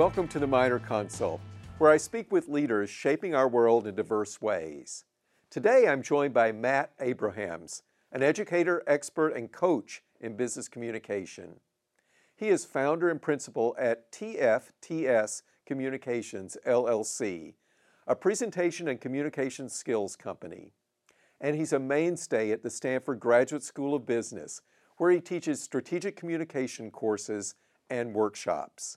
Welcome to the Minor Consult, where I speak with leaders shaping our world in diverse ways. Today I'm joined by Matt Abrahams, an educator, expert, and coach in business communication. He is founder and principal at TFTS Communications LLC, a presentation and communication skills company. And he's a mainstay at the Stanford Graduate School of Business, where he teaches strategic communication courses and workshops.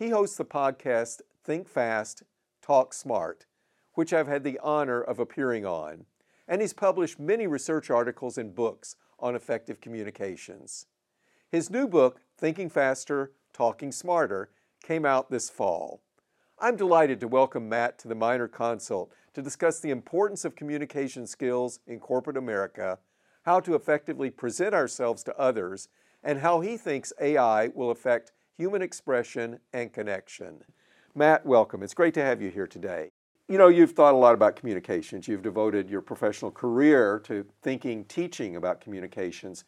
He hosts the podcast Think Fast, Talk Smart, which I've had the honor of appearing on, and he's published many research articles and books on effective communications. His new book, Thinking Faster, Talking Smarter, came out this fall. I'm delighted to welcome Matt to the Minor Consult to discuss the importance of communication skills in corporate America, how to effectively present ourselves to others, and how he thinks AI will affect human expression and connection. Matt, welcome. It's great to have you here today. You know, you've thought a lot about communications. You've devoted your professional career to thinking, teaching about communications.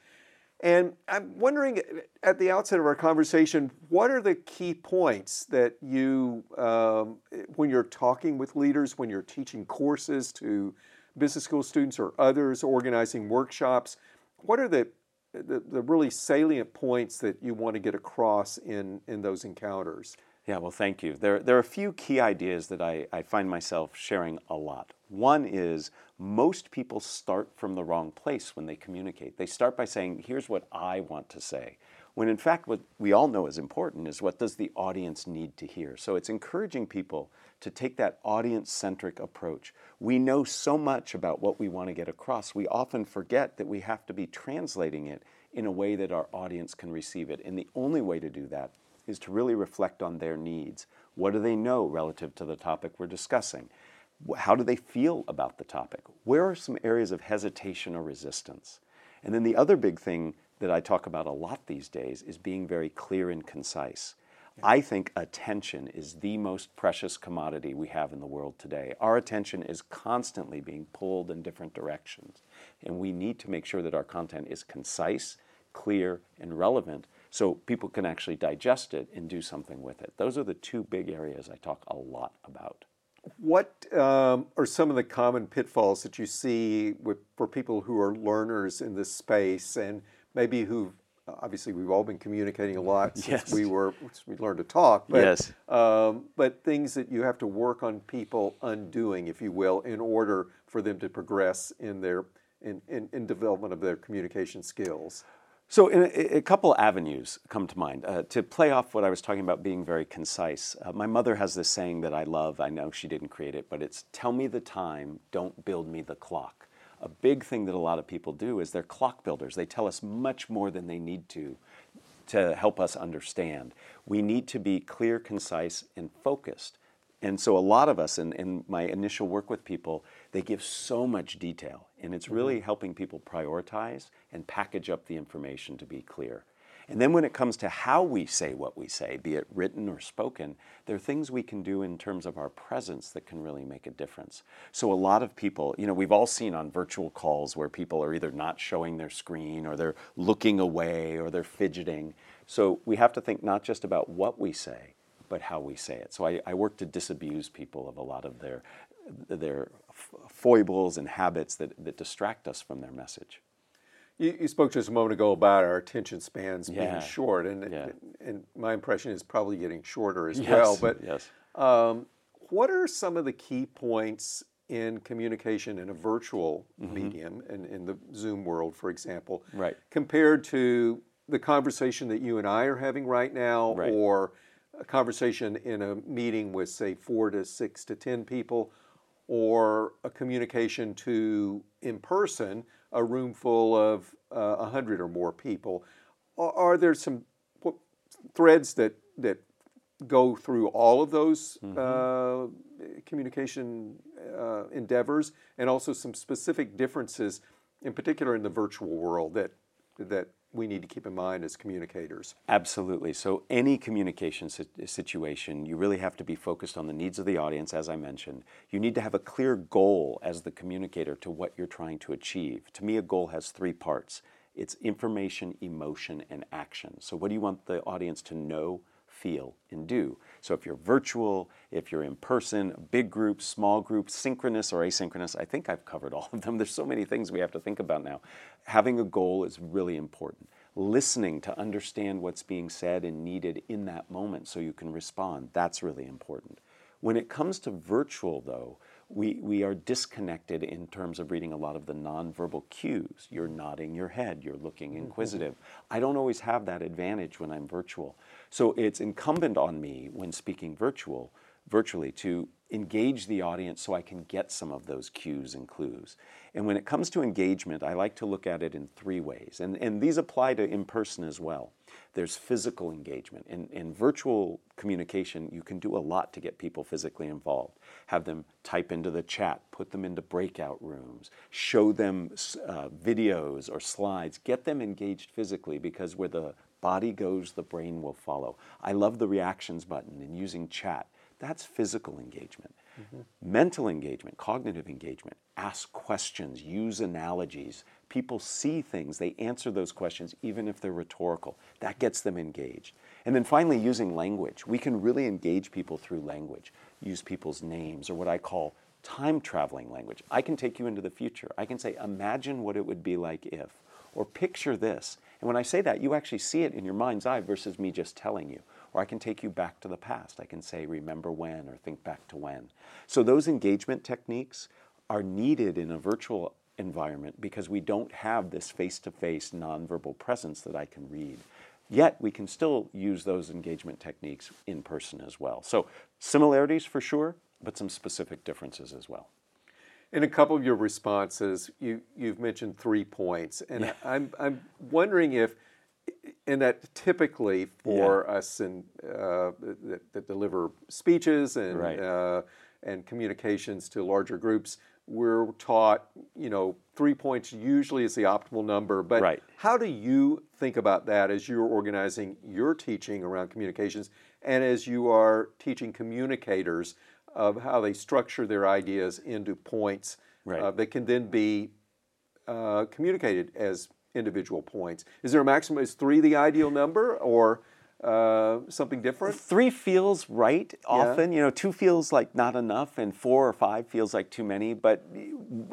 And I'm wondering at the outset of our conversation, what are the key points that you, um, when you're talking with leaders, when you're teaching courses to business school students or others, organizing workshops, what are the, the, the really salient points that you want to get across in, in those encounters? Yeah, well, thank you. There, there are a few key ideas that I, I find myself sharing a lot. One is most people start from the wrong place when they communicate. They start by saying, here's what I want to say. When in fact, what we all know is important is what does the audience need to hear. So it's encouraging people to take that audience centric approach. We know so much about what we want to get across, we often forget that we have to be translating it in a way that our audience can receive it. And the only way to do that is to really reflect on their needs. What do they know relative to the topic we're discussing? How do they feel about the topic? Where are some areas of hesitation or resistance? And then the other big thing that I talk about a lot these days is being very clear and concise. I think attention is the most precious commodity we have in the world today. Our attention is constantly being pulled in different directions, and we need to make sure that our content is concise, clear, and relevant so people can actually digest it and do something with it. Those are the two big areas I talk a lot about. What um, are some of the common pitfalls that you see with, for people who are learners in this space and maybe who obviously we've all been communicating a lot since yes. we were we learned to talk but, yes. Um, but things that you have to work on people undoing if you will in order for them to progress in their in, in, in development of their communication skills so, a, a, couple avenues come to mind. Uh, to play off what I was talking about being very concise, uh, my mother has this saying that I love. I know she didn't create it, but it's tell me the time, don't build me the clock. A big thing that a lot of people do is they're clock builders. They tell us much more than they need to to help us understand. We need to be clear, concise, and focused. And so, a lot of us, in, in my initial work with people, they give so much detail, and it's really mm-hmm. helping people prioritize and package up the information to be clear. And then when it comes to how we say what we say, be it written or spoken, there are things we can do in terms of our presence that can really make a difference. So a lot of people, you know, we've all seen on virtual calls where people are either not showing their screen or they're looking away or they're fidgeting. So we have to think not just about what we say, but how we say it. So I, I work to disabuse people of a lot of their their foibles and habits that, that distract us from their message. You, you spoke just a moment ago about our attention spans yeah. being short, and, yeah. and my impression is probably getting shorter as yes. well. But yes. um, what are some of the key points in communication in a virtual mm-hmm. medium, in, in the Zoom world, for example, right. compared to the conversation that you and I are having right now, right. or a conversation in a meeting with, say, four to six to ten people, or a communication to in person a room full of uh, a uh, hundred or more people. Are, are there some threads that that go through all of those mm-hmm. uh, communication uh, endeavors, and also some specific differences, in particular in the virtual world that that we need to keep in mind as communicators. Absolutely. So, any communication situation, you really have to be focused on the needs of the audience, as I mentioned. You need to have a clear goal as the communicator to what you're trying to achieve. To me, a goal has three parts it's information, emotion, and action. So, what do you want the audience to know, feel, and do? So if you're virtual, if you're in person, big group, small group, synchronous or asynchronous, I think I've covered all of them. There's so many things we have to think about now. Having a goal is really important. Listening to understand what's being said and needed in that moment so you can respond, that's really important. When it comes to virtual, though, we, we are disconnected in terms of reading a lot of the nonverbal cues. You're nodding your head, you're looking mm-hmm. inquisitive. I don't always have that advantage when I'm virtual. So it's incumbent on me when speaking virtual, virtually to engage the audience so I can get some of those cues and clues. And when it comes to engagement, I like to look at it in three ways. And, and these apply to in person as well. There's physical engagement. In, in virtual communication, you can do a lot to get people physically involved. Have them type into the chat, put them into breakout rooms, show them uh, videos or slides, get them engaged physically because where the body goes, the brain will follow. I love the reactions button and using chat. That's physical engagement. Mm-hmm. Mental engagement, cognitive engagement, ask questions, use analogies. People see things, they answer those questions even if they're rhetorical. That gets them engaged. And then finally, using language. We can really engage people through language, use people's names, or what I call time traveling language. I can take you into the future. I can say, imagine what it would be like if, or picture this. And when I say that, you actually see it in your mind's eye versus me just telling you. Or I can take you back to the past. I can say, remember when, or think back to when. So those engagement techniques are needed in a virtual environment because we don't have this face to face nonverbal presence that I can read. Yet we can still use those engagement techniques in person as well. So similarities for sure, but some specific differences as well. In a couple of your responses, you, you've mentioned three points, and yeah. I'm, I'm wondering if and that typically for yeah. us in, uh, that, that, deliver speeches and right. uh, and communications to larger groups, we're taught, you know, three points usually is the optimal number. But right. how do you think about that as you're organizing your teaching around communications and as you are teaching communicators of how they structure their ideas into points right. uh, that can then be uh, communicated as individual points. Is there a maximum? Is three the ideal number, or uh, something different? Three feels right often. Yeah. You know, two feels like not enough, and four or five feels like too many. But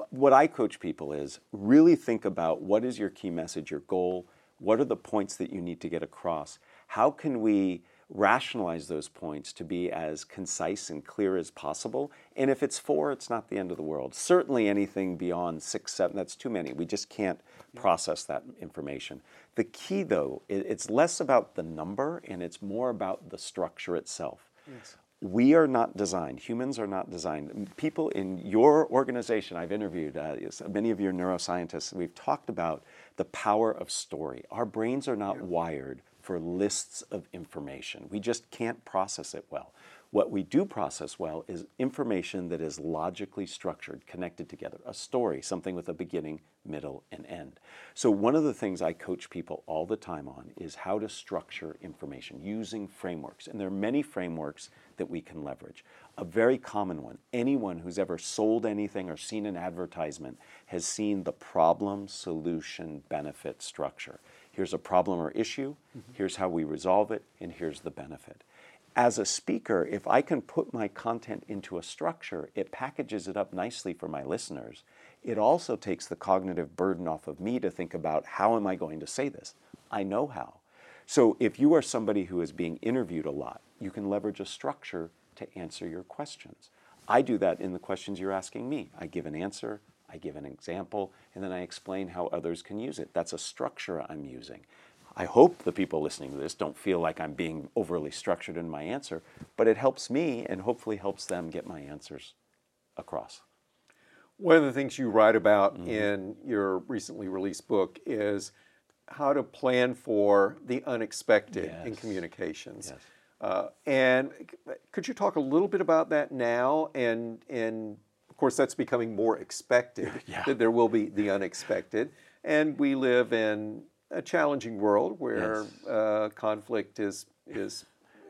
what I coach people is really think about what is your key message, your goal. What are the points that you need to get across? How can we rationalize those points to be as concise and clear as possible. And if it's four, it's not the end of the world. Certainly anything beyond six, seven, that's too many. We just can't process that information. The key, though, it's less about the number and it's more about the structure itself. Yes. We are not designed, humans are not designed. People in your organization, I've interviewed uh, many of your neuroscientists, we've talked about the power of story. Our brains are not yeah. wired for lists of information. We just can't process it well. What we do process well is information that is logically structured, connected together, a story, something with a beginning, middle, and end. So, one of the things I coach people all the time on is how to structure information using frameworks. And there are many frameworks that we can leverage. A very common one anyone who's ever sold anything or seen an advertisement has seen the problem, solution, benefit structure. Here's a problem or issue, mm-hmm. here's how we resolve it, and here's the benefit. As a speaker, if I can put my content into a structure, it packages it up nicely for my listeners. It also takes the cognitive burden off of me to think about how am I going to say this? I know how. So if you are somebody who is being interviewed a lot, you can leverage a structure to answer your questions. I do that in the questions you're asking me. I give an answer, I give an example, and then I explain how others can use it. That's a structure I'm using. I hope the people listening to this don't feel like I'm being overly structured in my answer, but it helps me and hopefully helps them get my answers across. One of the things you write about mm-hmm. in your recently released book is how to plan for the unexpected yes. in communications. Yes. Uh, and could you talk a little bit about that now and and course, that's becoming more expected yeah. that there will be the unexpected. And we live in a challenging world where yes. uh, conflict is is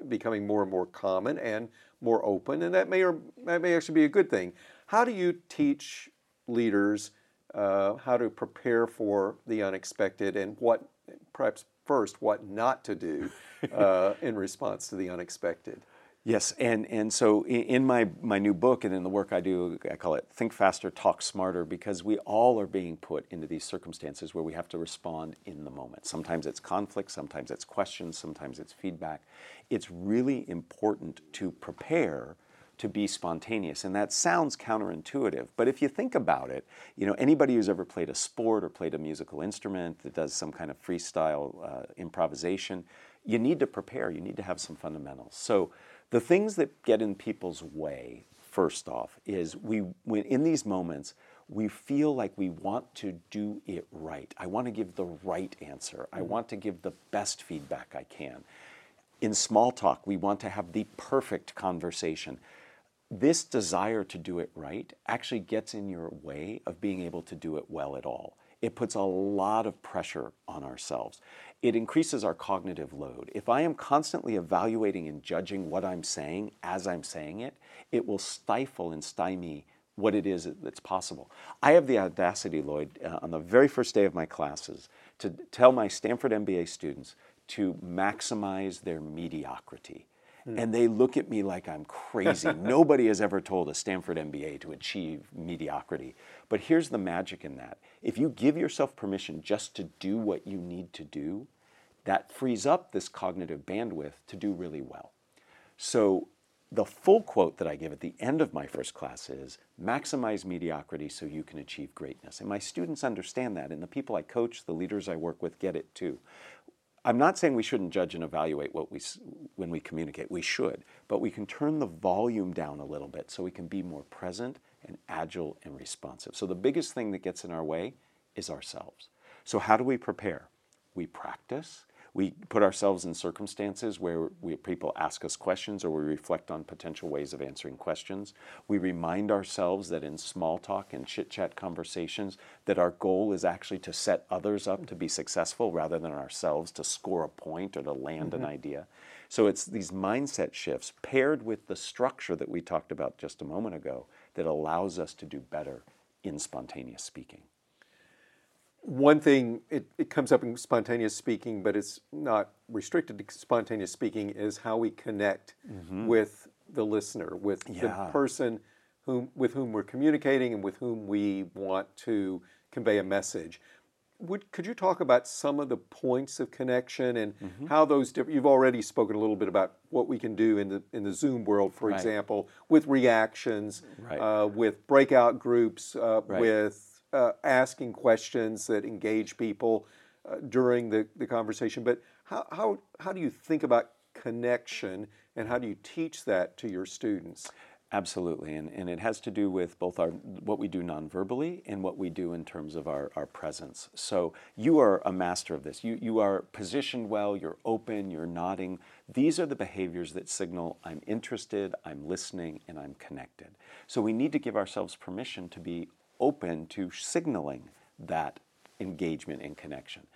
becoming more and more common and more open, and that may or that may actually be a good thing. How do you teach leaders uh, how to prepare for the unexpected and what, perhaps first, what not to do uh, in response to the unexpected? Yes, and, and so in, my, my new book and in the work I do, I call it Think Faster, Talk Smarter, because we all are being put into these circumstances where we have to respond in the moment. Sometimes it's conflict, sometimes it's questions, sometimes it's feedback. It's really important to prepare to be spontaneous. And that sounds counterintuitive, but if you think about it, you know, anybody who's ever played a sport or played a musical instrument that does some kind of freestyle uh, improvisation, you need to prepare, you need to have some fundamentals. So the things that get in people's way, first off, is we when in these moments we feel like we want to do it right. I want to give the right answer. I mm-hmm. want to give the best feedback I can. In small talk, we want to have the perfect conversation this desire to do it right actually gets in your way of being able to do it well at all. It puts a lot of pressure on ourselves. It increases our cognitive load. If I am constantly evaluating and judging what I'm saying as I'm saying it, it will stifle and stymie what it is that's possible. I have the audacity, Lloyd, uh, on the very first day of my classes to tell my Stanford MBA students to maximize their mediocrity. Mm. And they look at me like I'm crazy. Nobody has ever told a Stanford MBA to achieve mediocrity. But here's the magic in that if you give yourself permission just to do what you need to do, that frees up this cognitive bandwidth to do really well. So, the full quote that I give at the end of my first class is maximize mediocrity so you can achieve greatness. And my students understand that, and the people I coach, the leaders I work with, get it too. I'm not saying we shouldn't judge and evaluate what we when we communicate. We should, but we can turn the volume down a little bit so we can be more present and agile and responsive. So the biggest thing that gets in our way is ourselves. So how do we prepare? We practice, we put ourselves in circumstances where we, people ask us questions or we reflect on potential ways of answering questions. We remind ourselves that in small talk and chit chat conversations, that our goal is actually to set others up to be successful rather than ourselves to score a point or to land mm-hmm. an idea. So it's these mindset shifts paired with the structure that we talked about just a moment ago that allows us to do better in spontaneous speaking one thing it, it comes up in spontaneous speaking, but it's not restricted to spontaneous speaking, is how we connect mm-hmm. with the listener, with yeah. the person whom with whom we're communicating and with whom we want to convey a message. Would, could you talk about some of the points of connection and mm-hmm. how those different? You've already spoken a little bit about what we can do in the in the Zoom world, for right. example, with reactions, right. uh, with breakout groups, uh, right. with uh, asking questions that engage people uh, during the, the conversation. But how, how, how do you think about connection and how do you teach that to your students? Absolutely, and, and it has to do with both our what we do nonverbally and what we do in terms of our, our presence. So you are a master of this. You, you are positioned well, you're open, you're nodding. These are the behaviors that signal I'm interested, I'm listening, and I'm connected. So we need to give ourselves permission to be open to signaling that engagement and connection.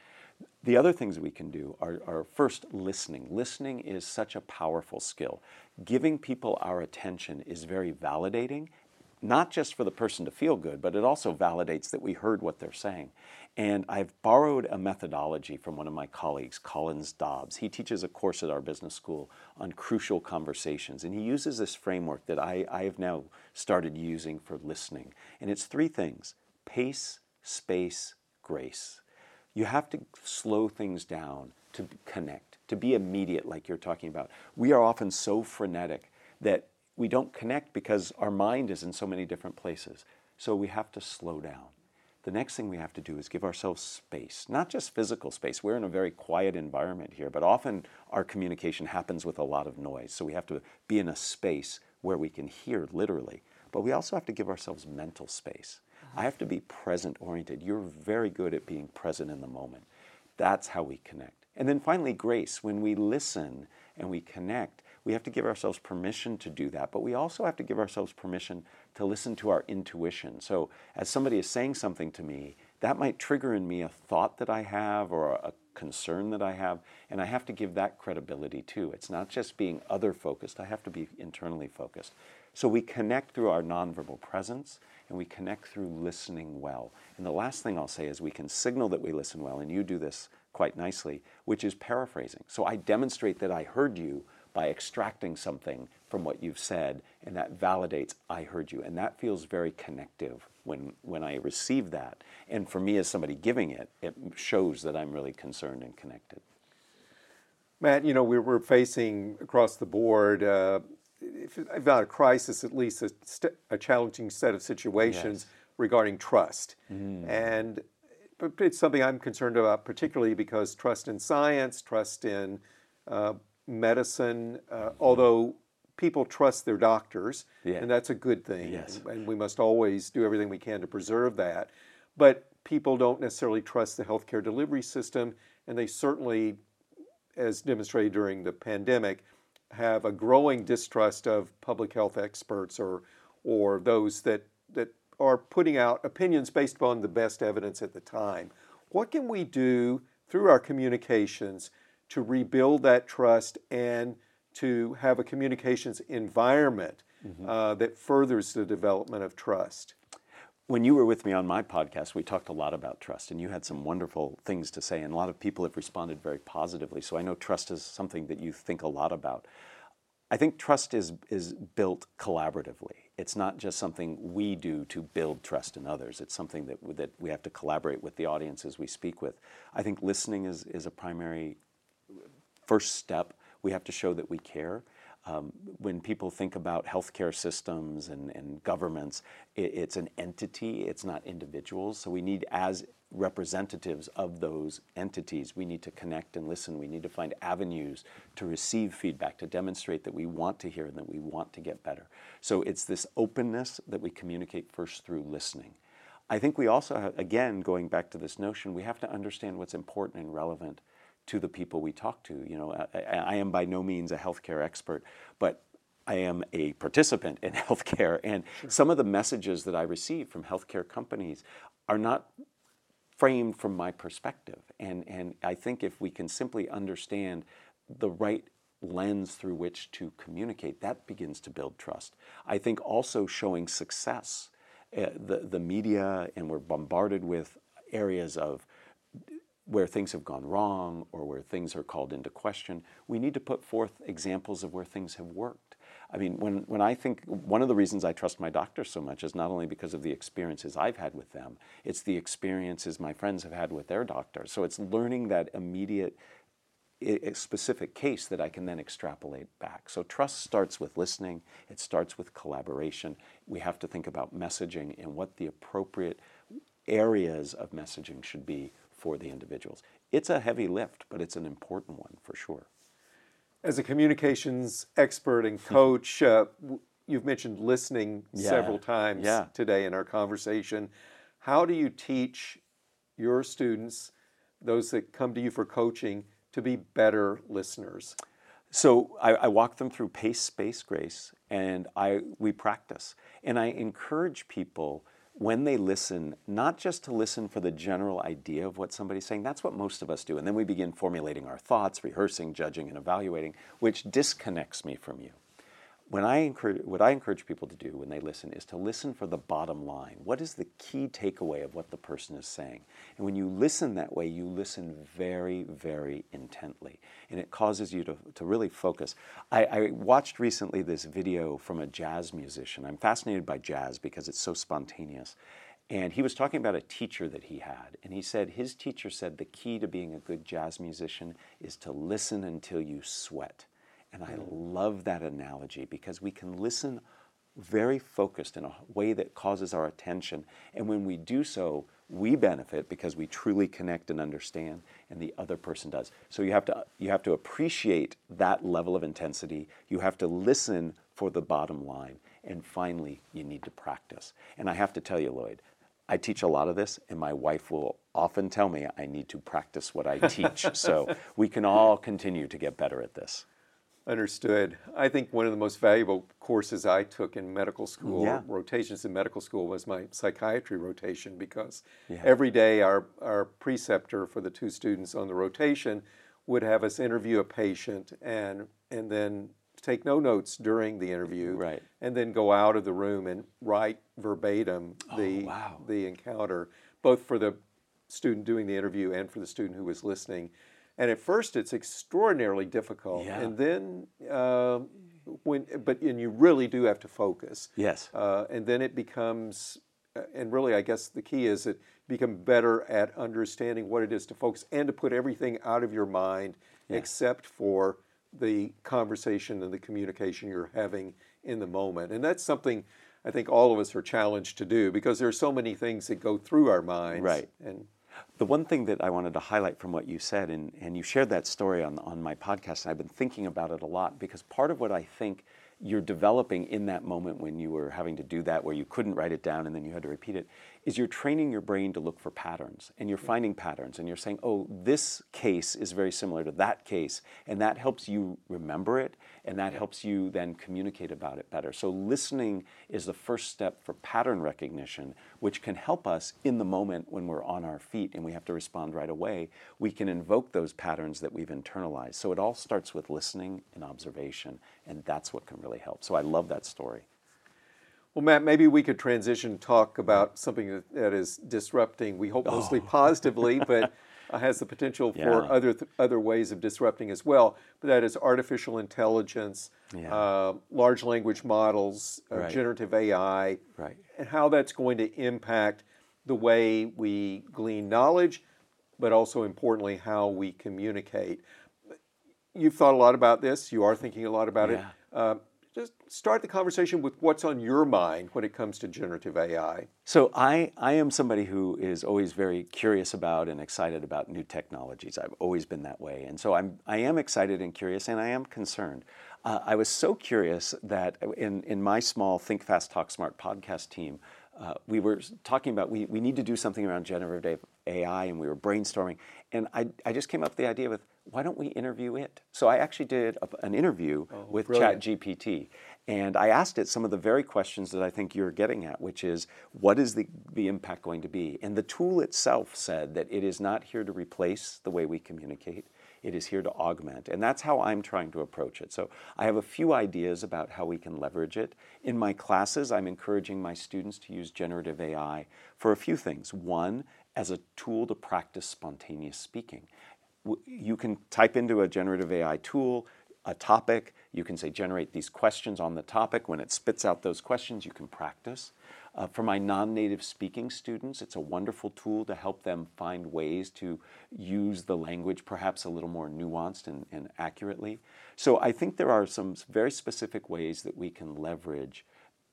The other things we can do are, are, first listening. Listening is such a powerful skill. Giving people our attention is very validating, not just for the person to feel good, but it also validates that we heard what they're saying. And I've borrowed a methodology from one of my colleagues, Collins Dobbs. He teaches a course at our business school on crucial conversations. And he uses this framework that I, I have now started using for listening. And it's three things pace, space, grace. You have to slow things down to connect, to be immediate, like you're talking about. We are often so frenetic that we don't connect because our mind is in so many different places. So we have to slow down the next thing we have to do is give ourselves space, not just physical space. We're in a very quiet environment here, but often our communication happens with a lot of noise. So we have to be in a space where we can hear literally. But we also have to give ourselves mental space. I have to be present oriented. You're very good at being present in the moment. That's how we connect. And then finally, grace. When we listen and we connect, we have to give ourselves permission to do that, but we also have to give ourselves permission to listen to our intuition. So, as somebody is saying something to me, that might trigger in me a thought that I have or a concern that I have, and I have to give that credibility too. It's not just being other focused, I have to be internally focused. So, we connect through our nonverbal presence and we connect through listening well. And the last thing I'll say is we can signal that we listen well, and you do this quite nicely, which is paraphrasing. So, I demonstrate that I heard you by extracting something from what you've said, and that validates I heard you, and that feels very connective when when I receive that. And for me, as somebody giving it, it shows that I'm really concerned and connected. Matt, you know, we're, we're facing across the board, uh, if, if not a crisis, at least a, st- a challenging set of situations Yes. regarding trust. And it's something I'm concerned about, particularly because trust in science, trust in uh, medicine, uh, although people trust their doctors, Yeah. and that's a good thing. Yes. And, and we must always do everything we can to preserve that. But people don't necessarily trust the healthcare delivery system, and they certainly as demonstrated during the pandemic, have a growing distrust of public health experts or or those that that are putting out opinions based upon the best evidence at the time. What can we do through our communications to rebuild that trust and to have a communications environment uh, that furthers the development of trust? When you were with me on my podcast, we talked a lot about trust, and you had some wonderful things to say, and a lot of people have responded very positively. So I know trust is something that you think a lot about. I think trust is, is built collaboratively. It's not just something we do to build trust in others. It's something that, that we have to collaborate with the audiences we speak with. I think listening is, is a primary first step. We have to show that we care. Um, when people think about healthcare systems and, and governments, it, it's an entity, it's not individuals. So we need, as representatives of those entities, we need to connect and listen. We need to find avenues to receive feedback, to demonstrate that we want to hear and that we want to get better. So it's this openness that we communicate first through listening. I think we also, have, again, going back to this notion, we have to understand what's important and relevant to the people we talk to. You know, I, I am by no means a healthcare expert, but I am a participant in healthcare, and some of the messages that I receive from healthcare companies are not framed from my perspective. And, and I think if we can simply understand the right lens through which to communicate, that begins to build trust. I think also showing success. Uh, the, the media, and we're bombarded with areas of where things have gone wrong or where things are called into question, we need to put forth examples of where things have worked. I mean, when, when I think one of the reasons I trust my doctors so much is not only because of the experiences I've had with them, it's the experiences my friends have had with their doctors. So it's learning that immediate, specific case that I can then extrapolate back. So trust starts with listening, it starts with collaboration. We have to think about messaging and what the appropriate areas of messaging should be for the individuals. It's a heavy lift, but it's an important one for sure. As a communications expert and coach, uh, you've mentioned listening Yeah. several times Yeah. today in our conversation. How do you teach your students, those that come to you for coaching, to be better listeners? So I, I walk them through pace, space, grace, and I we practice. And I encourage people when they listen, not just to listen for the general idea of what somebody's saying. That's what most of us do. And then we begin formulating our thoughts, rehearsing, judging, and evaluating, which disconnects me from you. When I encourage, what I encourage people to do when they listen is to listen for the bottom line. What is the key takeaway of what the person is saying? And when you listen that way, you listen very, very intently. And it causes you to, to really focus. I, I watched recently this video from a jazz musician. I'm fascinated by jazz because it's so spontaneous. And he was talking about a teacher that he had. And he said his teacher said the key to being a good jazz musician is to listen until you sweat. And I love that analogy because we can listen very focused in a way that causes our attention. And when we do so, we benefit because we truly connect and understand, and the other person does. So you have to, you have to appreciate that level of intensity. You have to listen for the bottom line. And finally, you need to practice. And I have to tell you, Lloyd, I teach a lot of this, and my wife will often tell me I need to practice what I teach. so we can all continue to get better at this. Understood. I think one of the most valuable courses I took in medical school, Yeah. rotations in medical school, was my psychiatry rotation because Yeah. every day our, our preceptor for the two students on the rotation would have us interview a patient and, and then take no notes during the interview Right. and then go out of the room and write verbatim oh, the, Oh, wow. the encounter, both for the student doing the interview and for the student who was listening. And at first, it's extraordinarily difficult, Yeah. and then uh, when, but and you really do have to focus. Yes. Uh, and then it becomes, uh, and really, I guess the key is that you become better at understanding what it is to focus and to put everything out of your mind except for the conversation and the communication you're having in the moment. And that's something I think all of us are challenged to do because there are so many things that go through our minds. Right. And The one thing that I wanted to highlight from what you said, and, and you shared that story on, on my podcast, and I've been thinking about it a lot because part of what I think you're developing in that moment when you were having to do that, where you couldn't write it down and then you had to repeat it, is you're training your brain to look for patterns and you're finding patterns and you're saying, oh, this case is very similar to that case. And that helps you remember it and that helps you then communicate about it better. So listening is the first step for pattern recognition, which can help us in the moment when we're on our feet and we have to respond right away. We can invoke those patterns that we've internalized. So it all starts with listening and observation, and that's what can really help. So I love that story. Well, Matt, maybe we could transition talk about something that, that is disrupting. We hope mostly positively, but uh, has the potential for Yeah. other th- other ways of disrupting as well. But that is artificial intelligence, Yeah. uh, large language models, uh, Right. generative AI, Right. and how that's going to impact the way we glean knowledge, but also importantly how we communicate. You've thought a lot about this. You are thinking a lot about Yeah. it. Just start the conversation with what's on your mind when it comes to generative AI. So I, I am somebody who is always very curious about and excited about new technologies. I've always been that way, and so I'm I am excited and curious, and I am concerned. Uh, I was so curious that in in my small Think Fast Talk Smart podcast team, uh, we were talking about we, we need to do something around generative AI, and we were brainstorming, and I I just came up with the idea with why don't we interview it? So I actually did a, an interview oh, with brilliant. ChatGPT. And I asked it some of the very questions that I think you're getting at, which is what is the, the impact going to be? And the tool itself said that it is not here to replace the way we communicate, it is here to augment. And that's how I'm trying to approach it. So I have a few ideas about how we can leverage it. In my classes, I'm encouraging my students to use generative AI for a few things. One, as a tool to practice spontaneous speaking you can type into a generative AI tool a topic. You can say, generate these questions on the topic. When it spits out those questions, you can practice. Uh, for my non native speaking students, it's a wonderful tool to help them find ways to use the language perhaps a little more nuanced and, and accurately. So I think there are some very specific ways that we can leverage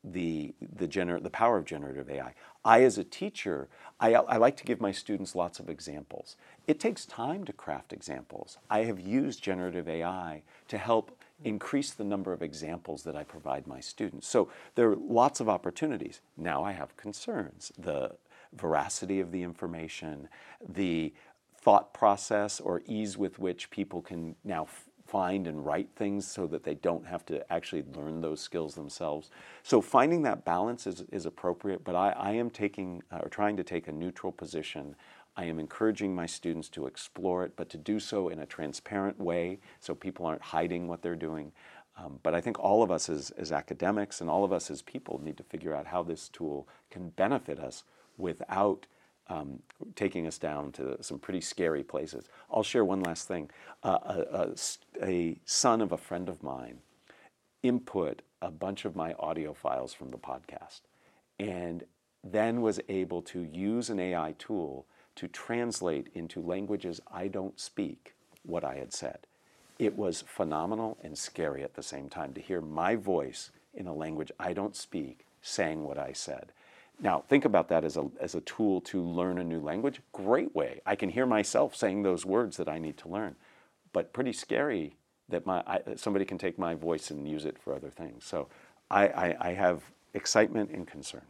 the the gener- the power of generative AI. I, as a teacher, I, I like to give my students lots of examples. It takes time to craft examples. I have used generative AI to help increase the number of examples that I provide my students. So there are lots of opportunities. Now I have concerns. The veracity of the information, the thought process or ease with which people can now f- find and write things so that they don't have to actually learn those skills themselves. So finding that balance is, is appropriate, but I, I am taking uh, or trying to take a neutral position. I am encouraging my students to explore it, but to do so in a transparent way so people aren't hiding what they're doing. Um, but I think all of us as, as academics and all of us as people need to figure out how this tool can benefit us without um, taking us down to some pretty scary places. I'll share one last thing. Uh, a, a a son of a friend of mine input a bunch of my audio files from the podcast and then was able to use an AI tool to translate into languages I don't speak what I had said. It was phenomenal and scary at the same time to hear my voice in a language I don't speak saying what I said. Now, think about that as a, as a tool to learn a new language. Great way. I can hear myself saying those words that I need to learn, but pretty scary that my, I, somebody can take my voice and use it for other things. So I, I, I have excitement and concern.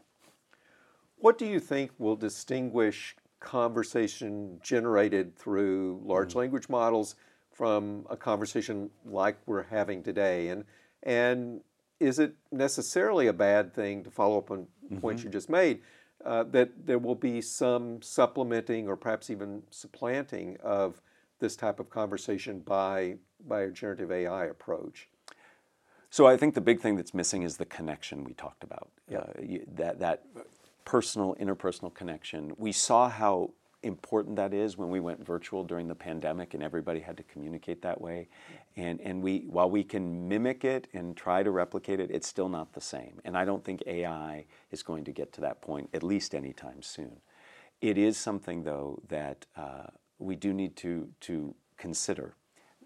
What do you think will distinguish conversation generated through large hmm. language models from a conversation like we're having today? And and is it necessarily a bad thing to follow up on points you just made? Uh, that there will be some supplementing or perhaps even supplanting of this type of conversation by by a generative AI approach. So I think the big thing that's missing is the connection we talked about. Uh, you- that that personal, interpersonal connection. We saw how important that is when we went virtual during the pandemic and everybody had to communicate that way. And, and we, while we can mimic it and try to replicate it, it's still not the same. And I don't think AI is going to get to that point, at least anytime soon. It is something, though, that uh, we do need to, to consider.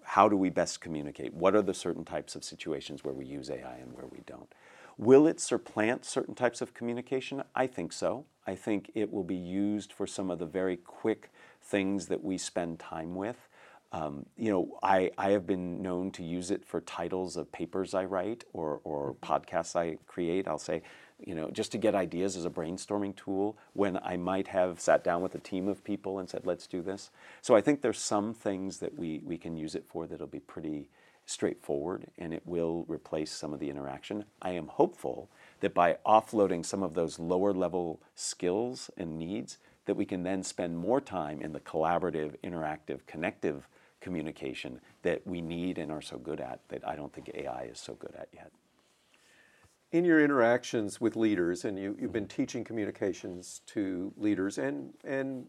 How do we best communicate? What are the certain types of situations where we use AI and where we don't? Will it supplant certain types of communication? I think so. I think it will be used for some of the very quick things that we spend time with. Um, you know, I, I have been known to use it for titles of papers I write or, or mm-hmm. podcasts I create. I'll say, you know, just to get ideas as a brainstorming tool when I might have sat down with a team of people and said, let's do this. So I think there's some things that we, we can use it for that'll be pretty straightforward and it will replace some of the interaction. I am hopeful that by offloading some of those lower level skills and needs, that we can then spend more time in the collaborative, interactive, connective communication that we need and are so good at that I don't think AI is so good at yet. In your interactions with leaders, and you, have been teaching communications to leaders, and, and,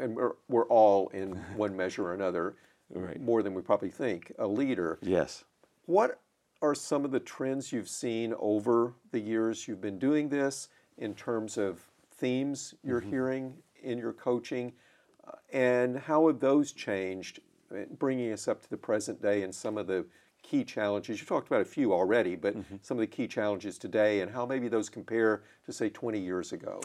and we're, we're all in one measure or another right. more than we probably think, a leader. Yes. What are some of the trends you've seen over the years you've been doing this in terms of themes you're mm-hmm. hearing in your coaching? Uh, and how have those changed, bringing us up to the present day and some of the key challenges? You talked about a few already, but mm-hmm. some of the key challenges today and how maybe those compare to, say, 20 years ago.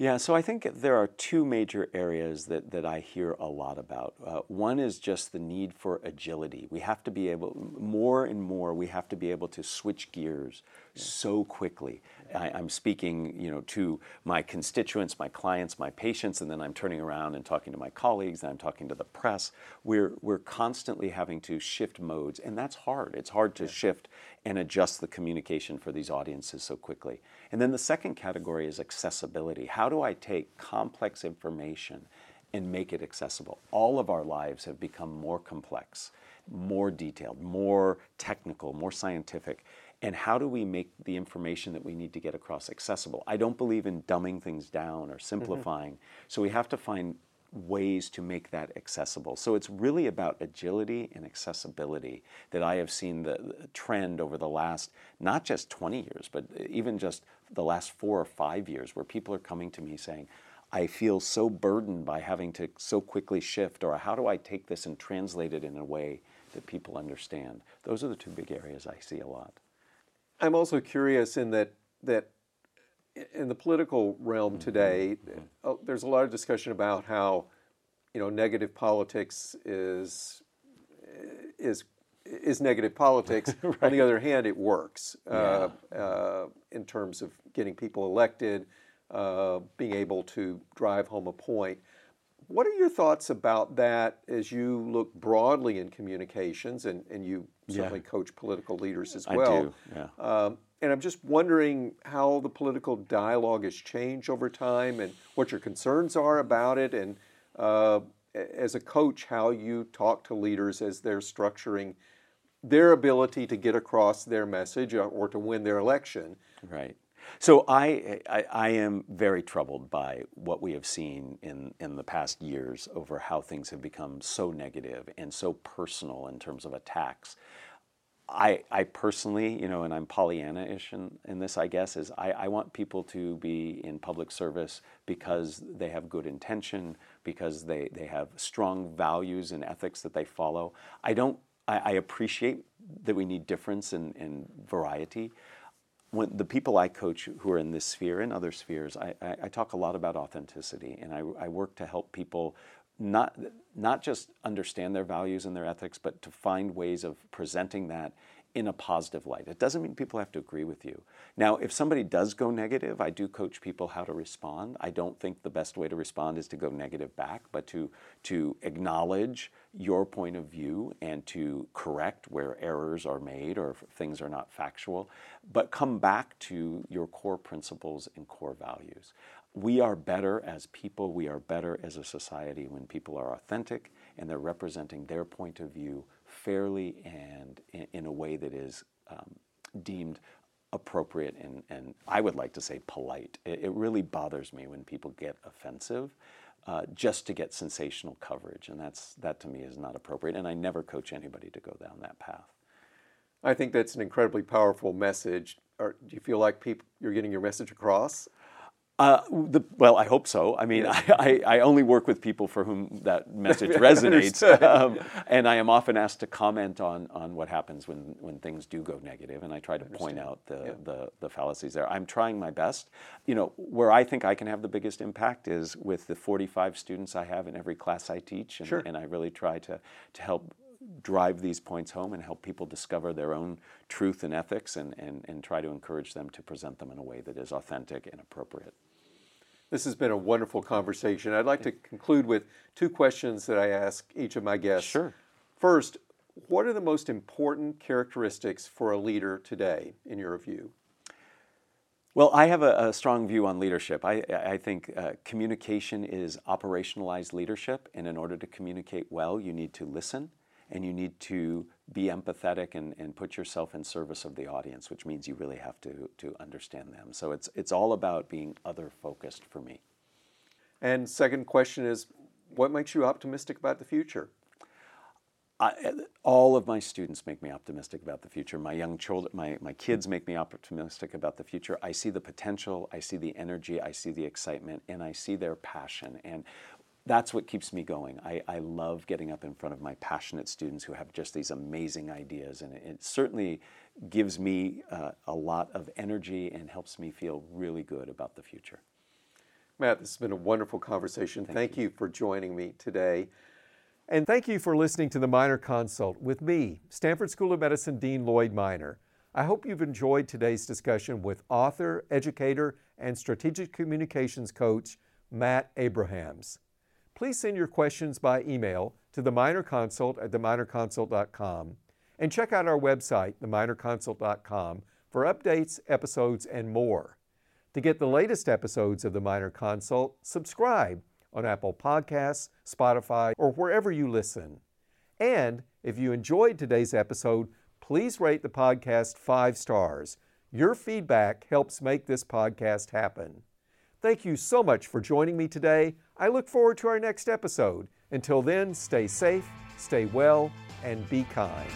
Yeah, so I think there are two major areas that, that I hear a lot about. Uh, one is just the need for agility. We have to be able, more and more, we have to be able to switch gears. So quickly. I, am speaking, you know, to my constituents, my clients, my patients, and then I'm turning around and talking to my colleagues, and I'm talking to the press. We're, we're constantly having to shift modes, and that's hard. It's hard to yeah. shift and adjust the communication for these audiences so quickly. And then the second category is accessibility. How do I take complex information and make it accessible? All of our lives have become more complex, more detailed, more technical, more scientific. And how do we make the information that we need to get across accessible? I don't believe in dumbing things down or simplifying. Mm-hmm. So we have to find ways to make that accessible. So it's really about agility and accessibility that I have seen the, the, trend over the last not just 20 years, but even just the last four or five years, where people are coming to me saying, I feel so burdened by having to so quickly shift, or how do I take this and translate it in a way that people understand? Those are the two big areas I see a lot. I'm also curious in that that in the political realm mm-hmm. today, mm-hmm. Uh, there's a lot of discussion about how, you know, negative politics is is is negative politics. right. On the other hand, it works uh, yeah. uh, uh, in terms of getting people elected, uh, being able to drive home a point. What are your thoughts about that as you look broadly in communications, and, and you certainly yeah. coach political leaders as well? I do, yeah. Um, and I'm just wondering how the political dialogue has changed over time and what your concerns are about it, and uh, as a coach, how you talk to leaders as they're structuring their ability to get across their message or, or to win their election. Right. So I, I, I, am very troubled by what we have seen in, in the past years over how things have become so negative and so personal in terms of attacks. I, I personally, you know, and I'm Pollyanna-ish in, in this, I guess, is I, I want people to be in public service because they have good intention, because they, they have strong values and ethics that they follow. I don't, I, I appreciate that we need difference and, and variety. When the people I coach who are in this sphere and other spheres, I, I, I talk a lot about authenticity, and I, I work to help people not, not just understand their values and their ethics, but to find ways of presenting that in a positive light. It doesn't mean people have to agree with you. Now, if somebody does go negative, I do coach people how to respond. I don't think the best way to respond is to go negative back, but to, to acknowledge your point of view and to correct where errors are made or things are not factual, but come back to your core principles and core values we are better as people, we are better as a society when people are authentic and they're representing their point of view fairly and in, a way that is um, deemed appropriate and, and I would like to say polite. It, it really bothers me when people get offensive uh, just to get sensational coverage, and that's that to me is not appropriate. And I never coach anybody to go down that path. I think that's an incredibly powerful message. Or do you feel like people you're getting your message across? Uh, the, well, I hope so. I mean, I, I, I, only work with people for whom that message resonates, um, and I am often asked to comment on, on what happens when, when things do go negative, and I try to point out the, yeah. the, the fallacies there. I'm trying my best. You know, where I think I can have the biggest impact is with the 45 students I have in every class I teach, and, sure. and I really try to, to help drive these points home and help people discover their own truth and ethics and, and, and try to encourage them to present them in a way that is authentic and appropriate. This has been a wonderful conversation. I'd like to conclude with two questions that I ask each of my guests. Sure. First, what are the most important characteristics for a leader today, in your view? Well, I have a, a strong view on leadership. I, I think uh, communication is operationalized leadership, and in order to communicate well, you need to listen and you need to be empathetic and, and put yourself in service of the audience, which means you really have to, to understand them. So it's, it's all about being other focused for me. And second question is, what makes you optimistic about the future? I, all of my students make me optimistic about the future. My young children, my, my kids make me optimistic about the future. I see the potential, I see the energy, I see the excitement, and I see their passion. And that's what keeps me going. I, I love getting up in front of my passionate students who have just these amazing ideas, and it, it certainly gives me uh, a lot of energy and helps me feel really good about the future. Matt, this has been a wonderful conversation. Thank, thank you. you for joining me today. And thank you for listening to the Minor Consult with me, Stanford School of Medicine Dean Lloyd Minor. I hope you've enjoyed today's discussion with author, educator, and strategic communications coach Matt Abrahams. Please send your questions by email to the Minor Consult at theminorconsult.com and check out our website, theminorconsult.com, for updates, episodes, and more. To get the latest episodes of the Minor Consult, subscribe on Apple Podcasts, Spotify, or wherever you listen. And if you enjoyed today's episode, please rate the podcast five stars. Your feedback helps make this podcast happen. Thank you so much for joining me today. I look forward to our next episode. Until then, stay safe, stay well, and be kind.